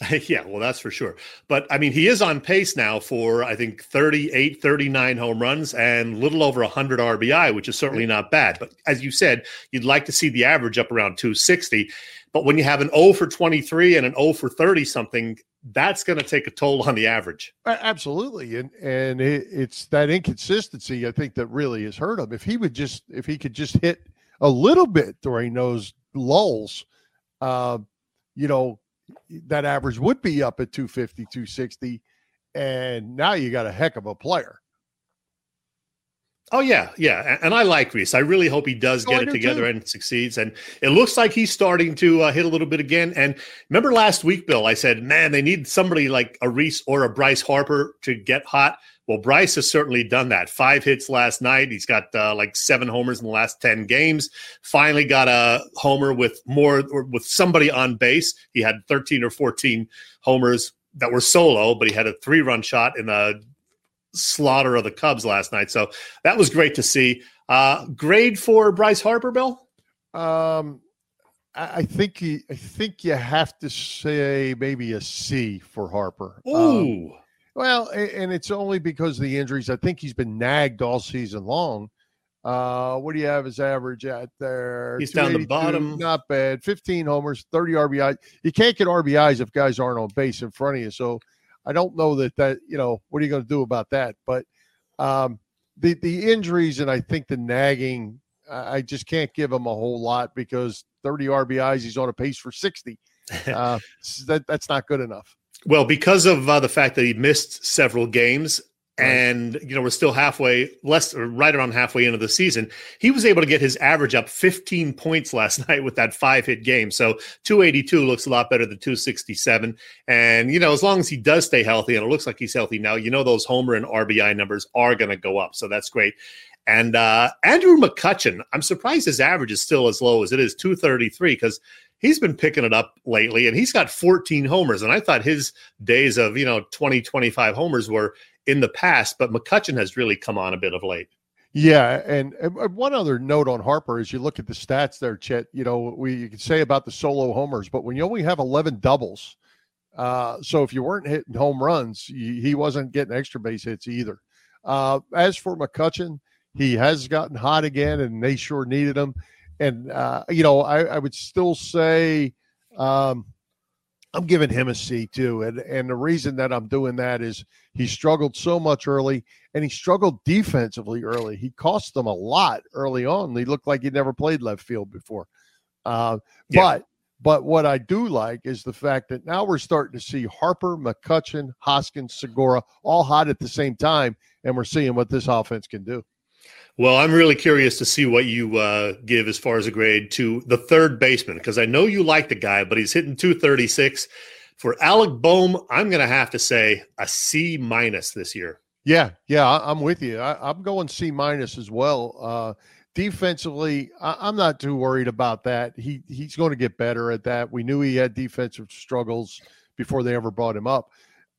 yeah, well, that's for sure. But I mean, he is on pace now for, I think, 38, 39 home runs and a little over 100 RBI, which is certainly not bad. But as you said, you'd like to see the average up around 260. But when you have an O for 23 and an O for 30 something, that's going to take a toll on the average. Absolutely, and and it, it's that inconsistency I think that really has hurt him. If he would just if he could just hit a little bit during those lulls, uh, you know, that average would be up at 250, 260, and now you got a heck of a player. Oh yeah, yeah, and I like Rhys. I really hope he does oh, get it together too. and succeeds. And it looks like he's starting to uh, hit a little bit again. And remember last week, Bill, I said, man, they need somebody like a Rhys or a Bryce Harper to get hot. Well, Bryce has certainly done that. Five hits last night. He's got uh, like seven homers in the last ten games. Finally got a homer with more or with somebody on base. He had thirteen or fourteen homers that were solo, but he had a three-run shot in a slaughter of the Cubs last night. So that was great to see. Uh, grade for Bryce Harper, Bill? Um, I think you, I think you have to say maybe a C for Harper. Um, Ooh. Um, well, and it's only because of the injuries. I think he's been nagged all season long. Uh, what do you have his average at there? He's down the bottom. Not bad. 15 homers, 30 RBI. You can't get RBIs if guys aren't on base in front of you. So I don't know that that you know what are you going to do about that. But um, the the injuries and I think the nagging, I just can't give him a whole lot because 30 RBIs, he's on a pace for 60. Uh, that that's not good enough. Well, because of uh, the fact that he missed several games, and you know we're still halfway less or right around halfway into the season. He was able to get his average up 15 points last night with that five hit game. So 282 looks a lot better than 267 and you know as long as he does stay healthy and it looks like he's healthy now you know those homer and rbi numbers are going to go up. So that's great. And uh, andrew mccutchen i'm surprised his average is still as low as it is 233 because he's been picking it up lately and he's got 14 homers. And i thought his days of you know 20 25 homers were in the past, but McCutchen has really come on a bit of late. Yeah, and, and, one other note on Harper is you look at the stats there, Chet. You know, we you can say about the solo homers, but when you only have eleven doubles, uh, so if you weren't hitting home runs, he wasn't getting extra base hits either. Uh, as for McCutchen, he has gotten hot again, and they sure needed him. And uh, you know, I, I, would still say um, I'm giving him a C too. And and the reason that I'm doing that is he struggled so much early and he struggled defensively early. He cost them a lot early on. He looked like he never played left field before. Uh, yeah. But but what I do like is the fact that now we're starting to see Harper, McCutchen, Hoskins, Segura all hot at the same time, and we're seeing what this offense can do. Well, I'm really curious to see what you uh, give as far as a grade to the third baseman because I know you like the guy, but he's hitting 236. For Alec Bohm, I'm going to have to say a C minus this year. Yeah, yeah, I'm with you. I, am going C minus as well. Uh, defensively, I, am not too worried about that. He he's going to get better at that. We knew he had defensive struggles before they ever brought him up.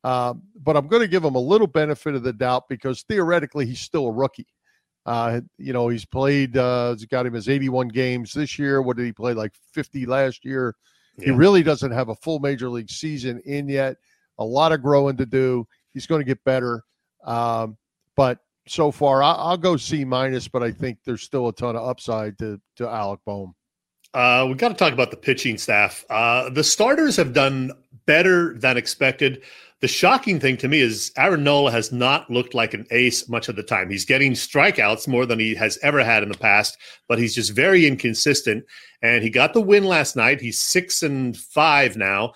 Um, but I'm going to give him a little benefit of the doubt because theoretically he's still a rookie. Uh, you know, he's played, uh, he's got him his 81 games this year. What did he play? Like 50 last year. Yeah. He really doesn't have a full major league season in yet. A lot of growing to do. He's going to get better. Um, but so far, I, will go C minus, but I think there's still a ton of upside to, to Alec Bohm. Uh, we got to talk about the pitching staff. Uh, the starters have done better than expected. The shocking thing to me is Aaron Nola has not looked like an ace much of the time. He's getting strikeouts more than he has ever had in the past, but he's just very inconsistent. And he got the win last night. He's six and five now.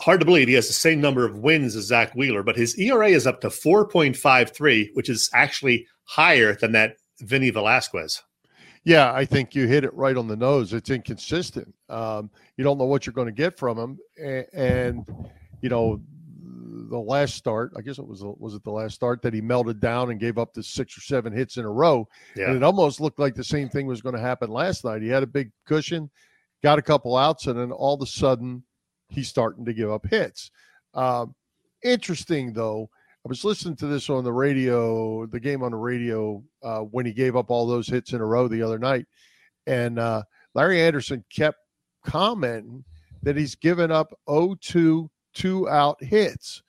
Hard to believe he has the same number of wins as Zack Wheeler, but his ERA is up to 4.53, which is actually higher than that Vinny Velasquez. Yeah, I think you hit it right on the nose. It's inconsistent. Um, you don't know what you're going to get from him, and, and you know the last start, I guess it was was it the last start that he melted down and gave up the six or seven hits in a row, yeah. and it almost looked like the same thing was going to happen last night. He had a big cushion, got a couple outs, and then all of a sudden he's starting to give up hits. Um, interesting though, I was listening to this on the radio, the game on the radio uh, when he gave up all those hits in a row the other night, and uh, Larry Andersen kept commenting that he's given up 0-2 two out hits.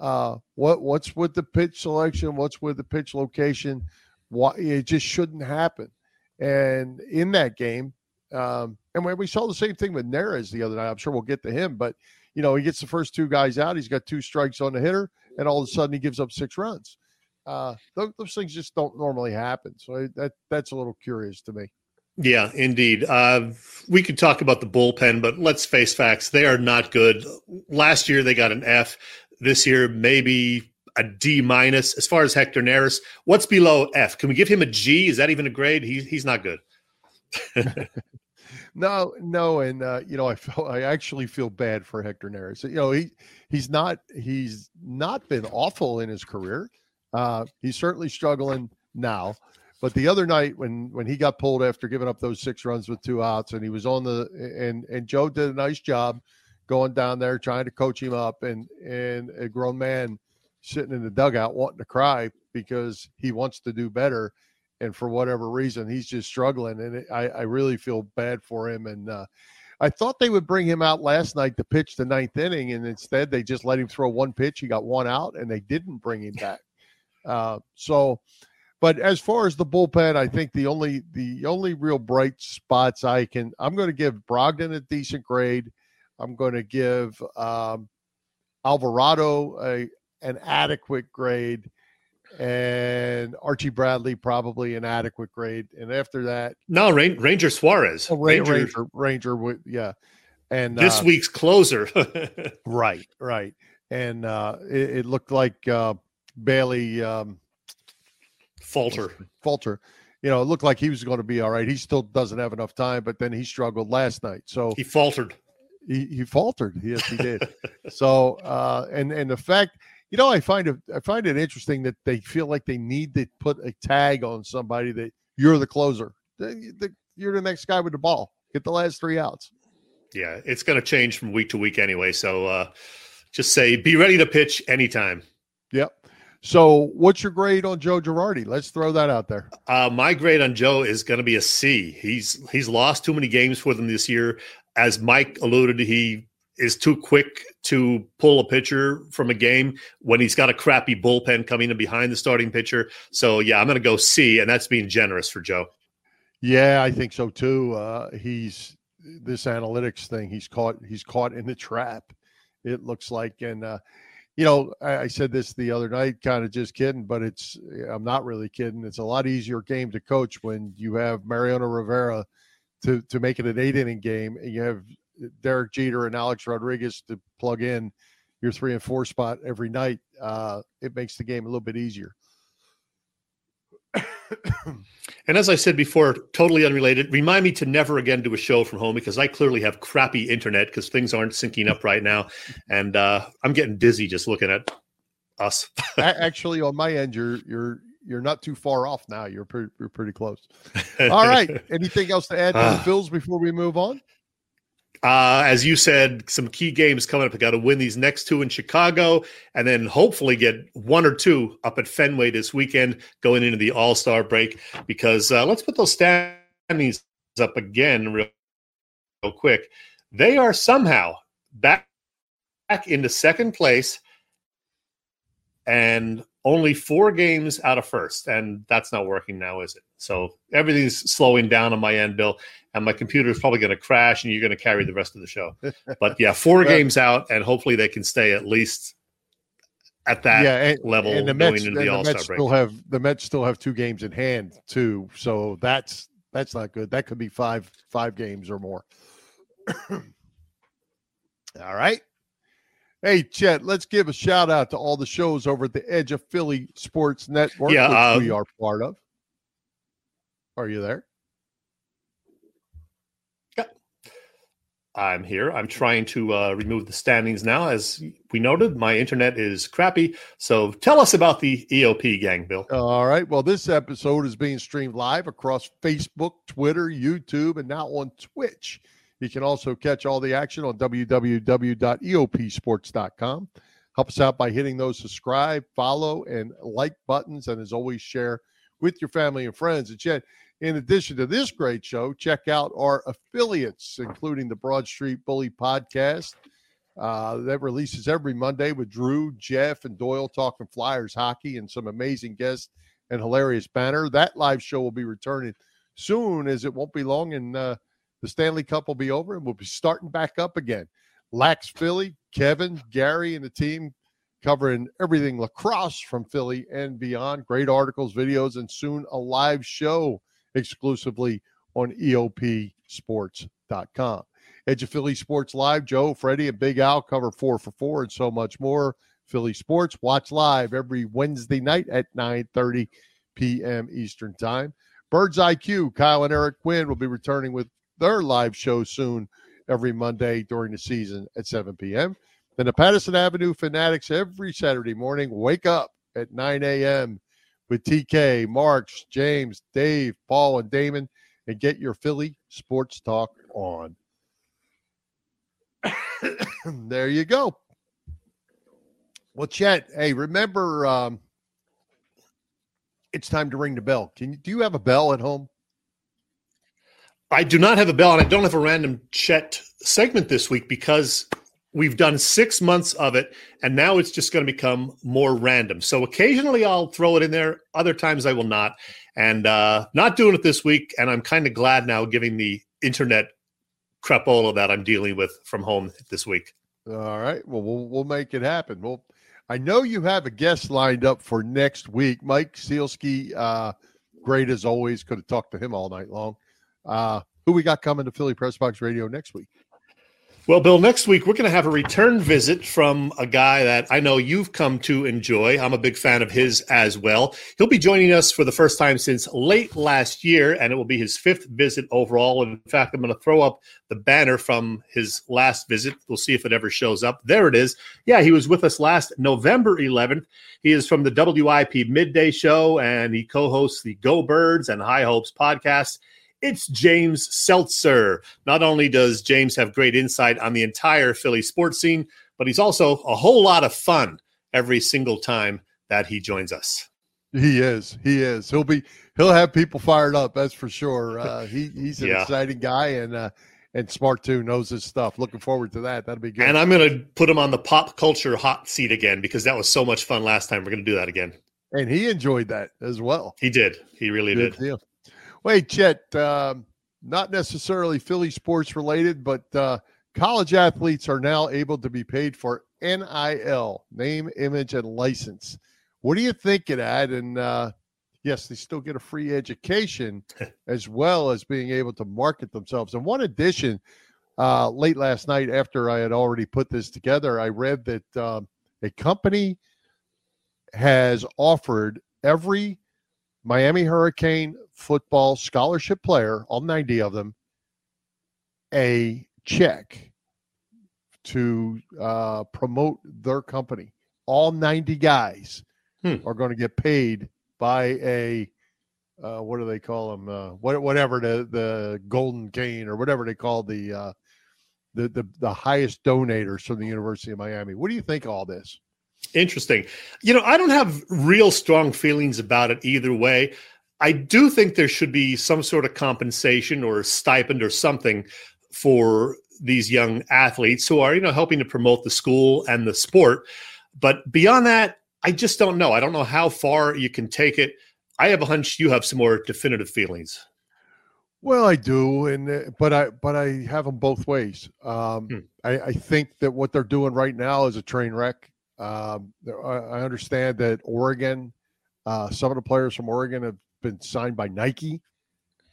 Uh, what what's with the pitch selection? What's with the pitch location? Why it just shouldn't happen. And in that game, um, and when we saw the same thing with Neris the other night, I'm sure we'll get to him, but you know, he gets the first two guys out. He's got two strikes on the hitter, and all of a sudden he gives up six runs. Uh, those, those things just don't normally happen. So that that's a little curious to me. Yeah, indeed. Uh, we could talk about the bullpen, but let's face facts. They are not good. Last year, they got an F. This year, maybe a D minus. As far as Hector Neris, what's below F? Can we give him a G? Is that even a grade? He, he's not good. no, no, and uh, you know, I felt I actually feel bad for Hector Neris. You know, he he's not he's not been awful in his career. Uh, he's certainly struggling now. But the other night when when he got pulled after giving up those six runs with two outs, and he was on the and and Joe did a nice job going down there trying to coach him up, and and a grown man sitting in the dugout wanting to cry because he wants to do better, and for whatever reason he's just struggling, and it, I I really feel bad for him, and uh, I thought they would bring him out last night to pitch the ninth inning, and instead they just let him throw one pitch. He got one out, and they didn't bring him back. Uh, so but as far as the bullpen, I think the only the only real bright spots I can I'm going to give Brogdon a decent grade. I'm going to give um, Alvarado a an adequate grade, and Archie Bradley probably an adequate grade. And after that, no Ranger Suarez, oh, Ranger, Ranger, Ranger, yeah. And this uh, week's closer, right, right. And uh, it, it looked like uh, Bailey. Um, Falter. Falter. You know, it looked like he was going to be all right. He still doesn't have enough time, but then he struggled last night. So he faltered. He, he faltered. Yes, he did. so uh, and and the fact, you know, I find it I find it interesting that they feel like they need to put a tag on somebody that you're the closer. The, the, you're the next guy with the ball. Get the last three outs. Yeah, it's going to change from week to week anyway. So uh, just say be ready to pitch anytime. Yep. So, what's your grade on Joe Girardi? Let's throw that out there. Uh, my grade on Joe is going to be a C. He's he's lost too many games for them this year. As Mike alluded, he is too quick to pull a pitcher from a game when he's got a crappy bullpen coming in behind the starting pitcher. So, yeah, I'm going to go C, and that's being generous for Joe. Yeah, I think so too. Uh, he's this analytics thing. He's caught. He's caught in the trap. It looks like, and uh, you know, I, I, said this the other night, kind of just kidding, but it's I'm not really kidding. It's a lot easier game to coach when you have Mariano Rivera to to make it an eight inning game, and you have Derek Jeter and Alex Rodriguez to plug in your three and four spot every night. Uh, it makes the game a little bit easier. and as I said before, totally unrelated, remind me to never again do a show from home because I clearly have crappy internet because things aren't syncing up right now. And uh, I'm getting dizzy just looking at us. Actually, on my end, you're you're you're not too far off now. You're pretty you're pretty close. All right. Anything else to add to the Phils before we move on? Uh, as you said, some key games coming up. We got to win these next two in Chicago, and then hopefully get one or two up at Fenway this weekend, going into the All Star break. Because uh, let's put those standings up again real, real quick. They are somehow back back into second place, and only four games out of first, and that's not working now, is it? So everything's slowing down on my end, Bill, and my computer is probably going to crash, and you're going to carry the rest of the show. But yeah, four games out, and hopefully they can stay at least at that yeah, and, level and the going into and the All Star Mets break. still have the Mets still have two games in hand too, so that's that's not good. That could be five five games or more. All right. Hey, Chet, let's give a shout out to all the shows over at the Edge of Philly Sports Network, Yeah, which uh, we are part of. Are you there? Yeah. I'm here. I'm trying to uh, remove the standings now. As we noted, my internet is crappy. So tell us about the EOP gang, Bill. All right. Well, this episode is being streamed live across Facebook, Twitter, YouTube, and now on Twitch. You can also catch all the action on www.eopsports.com. Help us out by hitting those subscribe, follow, and like buttons. And as always, share with your family and friends. And yet, in addition to this great show, check out our affiliates, including the Broad Street Bully podcast. Uh, that releases every Monday with Drew, Jeff, and Doyle talking Flyers hockey and some amazing guests and hilarious banner. That live show will be returning soon, as it won't be long, and uh, the Stanley Cup will be over, and we'll be starting back up again. Lax Philly, Kevin, Gary, and the team covering everything lacrosse from Philly and beyond. Great articles, videos, and soon a live show exclusively on EOPsports.com. Edge of Philly Sports Live, Joe, Freddie, and Big Al cover four for four and so much more. Philly Sports, watch live every Wednesday night at 9:30 p.m. Eastern Time. Birds IQ, Kyle and Eric Quinn will be returning with their live show soon every Monday during the season at 7 p.m. Then the Patterson Avenue Fanatics every Saturday morning. Wake up at 9 a.m. with TK, Marks, James, Dave, Paul, and Damon, and get your Philly sports talk on. there you go. Well, Chet, hey, remember um, it's time to ring the bell. Can you do you have a bell at home? I do not have a bell, and I don't have a random Chet segment this week because we've done six months of it, and now it's just going to become more random. So occasionally I'll throw it in there, other times I will not, and uh, not doing it this week. And I'm kind of glad now, giving the internet crapola that I'm dealing with from home this week. All right. Well, we'll we'll make it happen. Well, I know you have a guest lined up for next week. Mike Sielski, uh, great as always. Could have talked to him all night long. Uh, who we got coming to Philly Press Box Radio next week? Well, Bill, next week we're going to have a return visit from a guy that I know you've come to enjoy. I'm a big fan of his as well. He'll be joining us for the first time since late last year, and it will be his fifth visit overall. In fact, I'm going to throw up the banner from his last visit. We'll see if it ever shows up. There it is. Yeah, he was with us last November 11th. He is from the WIP Midday Show, and he co hosts the Go Birds and High Hopes podcast. It's James Seltzer. Not only does James have great insight on the entire Philly sports scene, but he's also a whole lot of fun every single time that he joins us. He is. He is. He'll be. He'll have people fired up. That's for sure. Uh, he he's an Yeah. exciting guy and uh, and smart too. Knows his stuff. Looking forward to that. That'll be good. And I'm going to put him on the pop culture hot seat again because that was so much fun last time. We're going to do that again. and he enjoyed that as well. He did. He really Good did. deal. Wait, Chet, um, not necessarily Philly sports related, but uh, college athletes are now able to be paid for NIL, name, image, and license. What do you think of that? And uh, yes, they still get a free education as well as being able to market themselves. And one addition, uh, late last night after I had already put this together, I read that um a company has offered every Miami Hurricane football scholarship player, all 90 of them, a check to uh, promote their company. All 90 guys Hmm. are going to get paid by a uh, what do they call them? Uh, what, whatever the the golden cane or whatever they call the uh, the, the the highest donators from the University of Miami. What do you think of all this? Interesting. You know, I don't have real strong feelings about it either way. I do think there should be some sort of compensation or stipend or something for these young athletes who are, you know, helping to promote the school and the sport. But beyond that, I just don't know. I don't know how far you can take it. I have a hunch you have some more definitive feelings. Well, I do, and uh, but I but I have them both ways. Um, Hmm. I, I think that what they're doing right now is a train wreck. Um, I understand that Oregon, uh, some of the players from Oregon have been signed by Nike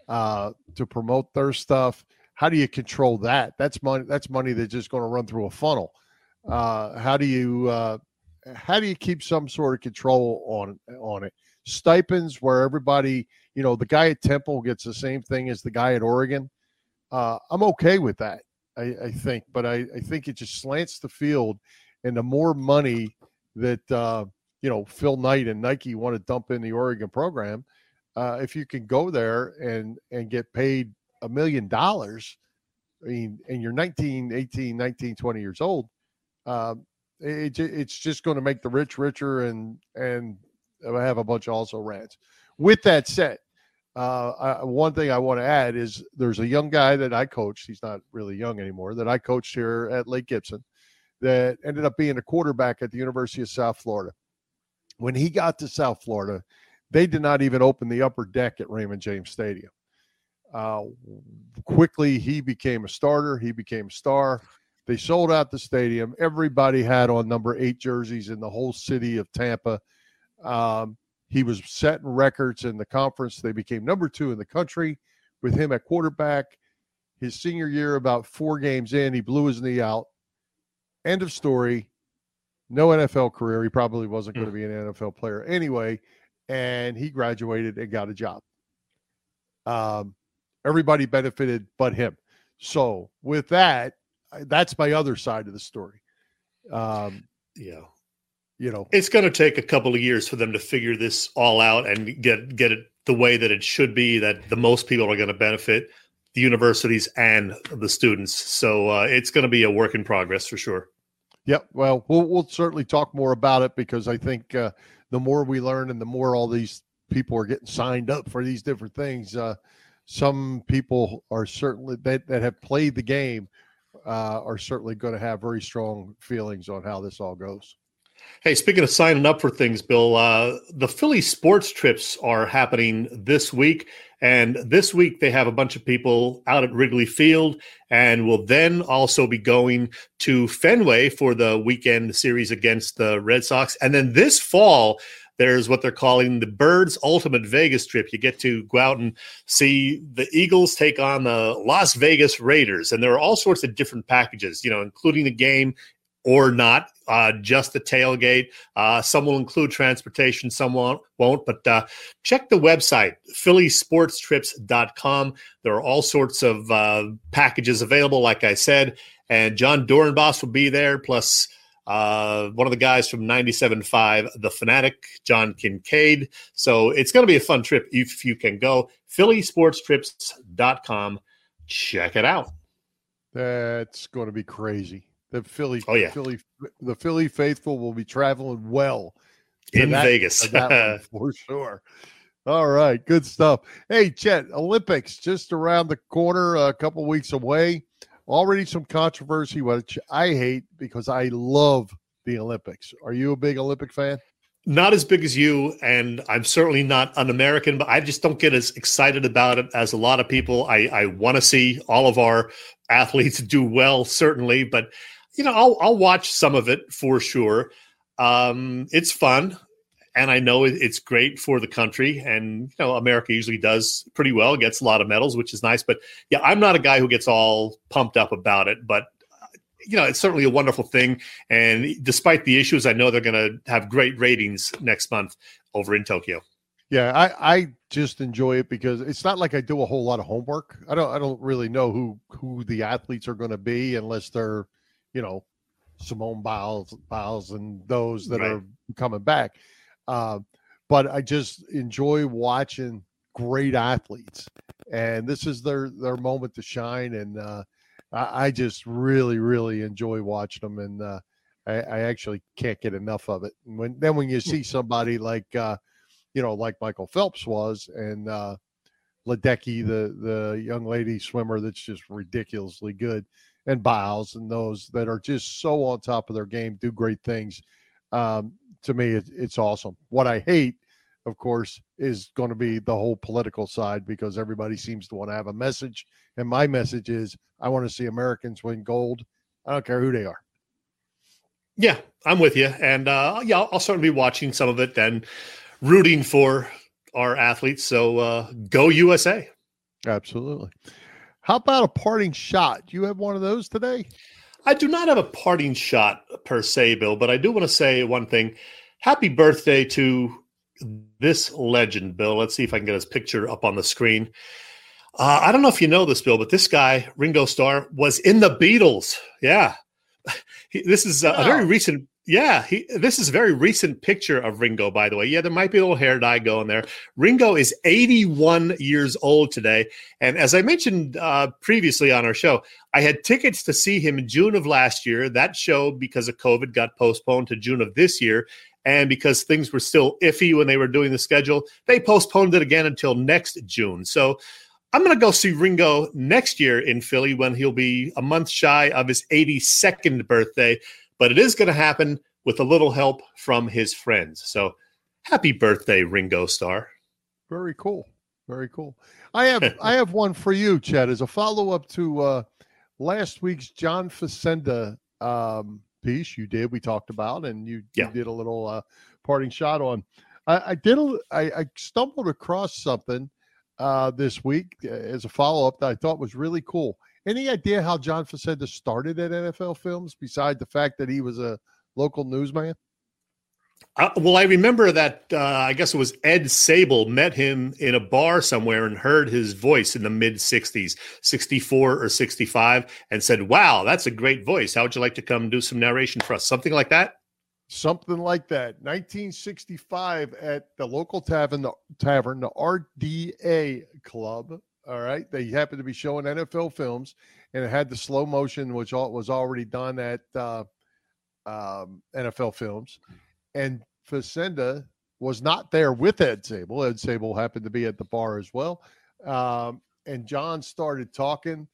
uh, to promote their stuff. How do you control that? That's money. That's money that's just going to run through a funnel. Uh, how do you uh, how do you keep some sort of control on on it? Stipends where everybody, you know, the guy at Temple gets the same thing as the guy at Oregon. Uh, I'm okay with that. I, I think, but I, I think it just slants the field, and the more money that uh, you know Phil Knight and Nike want to dump in the Oregon program, uh, if you can go there and and get paid a million dollars, I mean, and you're 19, 18, 19, 20 years old, um, it, it's just going to make the rich richer and and have a bunch of also rants. With that said, uh, I, one thing I want to add is there's a young guy that I coached. He's not really young anymore. That I coached here at Lake Gibson, that ended up being a quarterback at the University of South Florida. When he got to South Florida, they did not even open the upper deck at Raymond James Stadium. Uh, quickly, he became a starter. He became a star. They sold out the stadium. Everybody had on number eight jerseys in the whole city of Tampa. Um, he was setting records in the conference. They became number two in the country with him at quarterback. His senior year, about four games in, he blew his knee out. End of story. No NFL career. He probably wasn't going to be an NFL player anyway. And he graduated and got a job. Um, everybody benefited but him. So with that, that's my other side of the story. Um, Yeah. you know, It's going to take a couple of years for them to figure this all out and get get it the way that it should be. That the most people are going to benefit, the universities and the students. So uh, it's going to be a work in progress for sure. Yep. Well, we'll we'll certainly talk more about it because I think uh, the more we learn and the more all these people are getting signed up for these different things, uh, some people are certainly that that have played the game uh, are certainly going to have very strong feelings on how this all goes. Hey, speaking of signing up for things, Bill, uh, the Philly sports trips are happening this week. And this week they have a bunch of people out at Wrigley Field and will then also be going to Fenway for the weekend series against the Red Sox. And then this fall, there's what they're calling the Birds Ultimate Vegas trip. You get to go out and see the Eagles take on the Las Vegas Raiders. And there are all sorts of different packages, you know, including the game or not, uh, just the tailgate. Uh, some will include transportation, some won't. won't but uh, check the website, phillysportstrips.com. There are all sorts of uh, packages available, like I said. And Jon Dorenbos will be there, plus uh, one of the guys from 97.5, The Fanatic, John Kincade. So it's going to be a fun trip if you can go. phillysportstrips.com. Check it out. That's going to be crazy. The Philly, Oh, yeah. Philly, the Philly faithful will be traveling well In that- Vegas. for sure. All right, good stuff. Hey, Chet, Olympics just around the corner, a couple weeks away. Already some controversy, which I hate because I love the Olympics. Are you a big Olympic fan? not as big as you, and I'm certainly not an American, but I just don't get as excited about it as a lot of people. I, I want to see all of our athletes do well, certainly, but you know, I'll, I'll watch some of it for sure. Um, it's fun, and I know it's great for the country, and you know, America usually does pretty well, gets a lot of medals, which is nice. But yeah, I'm not a guy who gets all pumped up about it, but you know, it's certainly a wonderful thing. And despite the issues, I know they're going to have great ratings next month over in Tokyo. Yeah, I, I just enjoy it because it's not like I do a whole lot of homework. I don't I don't really know who who the athletes are going to be unless they're, you know, Simone Biles, Biles and those that Right. are coming back. Uh, but I just enjoy watching great athletes, and this is their their moment to shine. And uh, I, I just really, really enjoy watching them, and uh, I, I, actually can't get enough of it. And when then when you see somebody like, uh, you know, like Michael Phelps was, and uh, Ledecky, the the young lady swimmer that's just ridiculously good, and Biles and those that are just so on top of their game, do great things. Um, to me, it, it's awesome. What I hate, of course, is going to be the whole political side because everybody seems to want to have a message, and my message is I want to see Americans win gold. I don't care who they are. Yeah, I'm with you, and uh, yeah, I'll, I'll certainly be watching some of it and rooting for our athletes. So uh, go USA. Absolutely. How about a parting shot? Do you have one of those today? I do not have a parting shot per se, Bill, but I do want to say one thing. Happy birthday to this legend, Bill. Let's see if I can get his picture up on the screen. Uh, I don't know if you know this, Bill, but this guy, Ringo Starr, was in the Beatles. Yeah. He, this is a, wow. a very recent yeah, he, this is a very recent picture of Ringo, by the way. Yeah, there might be a little hair dye going there. Ringo is 81 years old today. And as I mentioned uh, previously on our show, I had tickets to see him in June of last year. That show, because of COVID, got postponed to June of this year. And because things were still iffy when they were doing the schedule, they postponed it again until next June. So I'm going to go see Ringo next year in Philly when he'll be a month shy of his 82nd birthday but it is going to happen with a little help from his friends. So happy birthday, Ringo Starr. Very cool. Very cool. I have I have one for you, Chad, as a follow up to uh, last week's John Facenda um, piece you did. We talked about, and you, yeah. you did a little uh, parting shot on. I, I did. A, I, I stumbled across something uh, this week uh, as a follow up that I thought was really cool. Any idea how John Facenda started at NFL Films, besides the fact that he was a local newsman? Uh, well, I remember that. Uh, I guess it was Ed Sabol met him in a bar somewhere and heard his voice in the mid '60s, '64 or '65, and said, "Wow, that's a great voice. How would you like to come do some narration for us? Something like that." Something like that. 1965 at the local tavern, the tavern, the RDA Club all right. They happened to be showing NFL films, and it had the slow motion, which all, was already done at uh, um, NFL films. And Facenda was not there with Ed Sabol. Ed Sabol happened to be at the bar as well. Um, and John started talking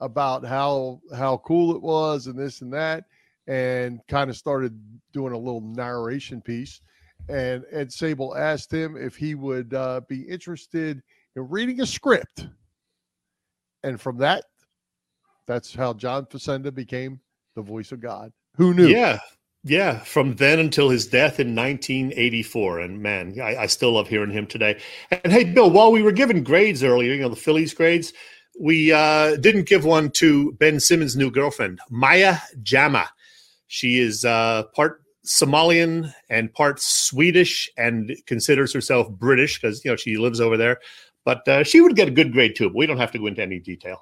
about how how cool it was and this and that, and kind of started doing a little narration piece. And Ed Sabol asked him if he would uh, be interested – reading a script. And from that, that's how John Facenda became the voice of God. Who knew? Yeah. Yeah, from then until his death in 1984. And man, I, I, still love hearing him today. And hey, Bill, while we were giving grades earlier, you know, the Phillies grades, we uh, didn't give one to Ben Simmons' new girlfriend, Maya Jama. She is uh, part Somalian and part Swedish and considers herself British because, you know, she lives over there. But uh, she would get a good grade too. But we don't have to go into any detail.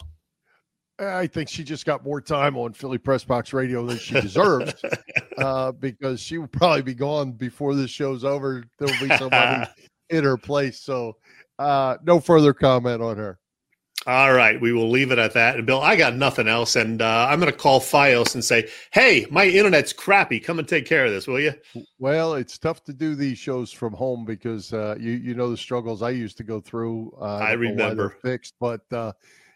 I think she just got more time on Philly Press Box Radio than she deserves uh, because she will probably be gone before this show's over. There'll be somebody in her place. So, uh, no further comment on her. All right, we will leave it at that. And Bill, I got nothing else, and uh, I'm going to call FiOS and say, "Hey, my internet's crappy. Come and take care of this, will you?" Well, it's tough to do these shows from home because uh, you you know the struggles I used to go through. Uh, I remember fixed, but uh,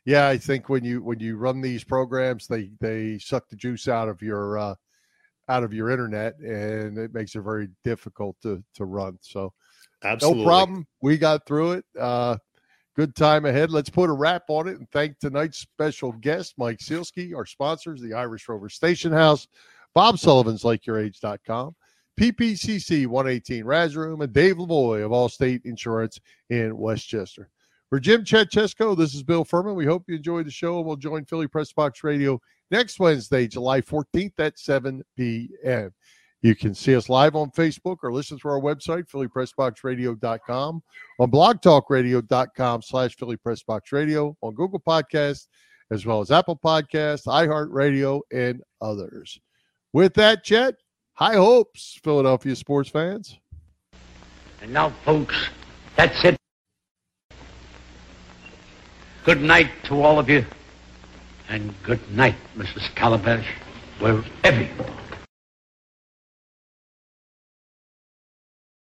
yeah, I think when you when you run these programs, they they suck the juice out of your uh, out of your internet, and it makes it very difficult to to run. So, Absolutely. no problem. We got through it. Good time ahead. Let's put a wrap on it and thank tonight's special guest, Mike Sielski, our sponsors, the Irish Rover Station House, Bob Sullivan's LikeYourAge.com, PPCC 118 Raz Room, and Dave Lavoy of Allstate Insurance in Westchester. For Jim Chetchesko, this is Bill Furman. We hope you enjoyed the show, and we'll join Philly Press Box Radio next Wednesday, July 14th at 7 p.m. You can see us live on Facebook or listen through our website, phillypressboxradio.com, on blogtalkradio.com slash phillypressboxradio, on Google Podcasts, as well as Apple Podcasts, iHeartRadio, and others. With that, Chet, high hopes, Philadelphia sports fans. And now, folks, that's it. Good night to all of you. And good night, Mrs. Calabash, wherever you are.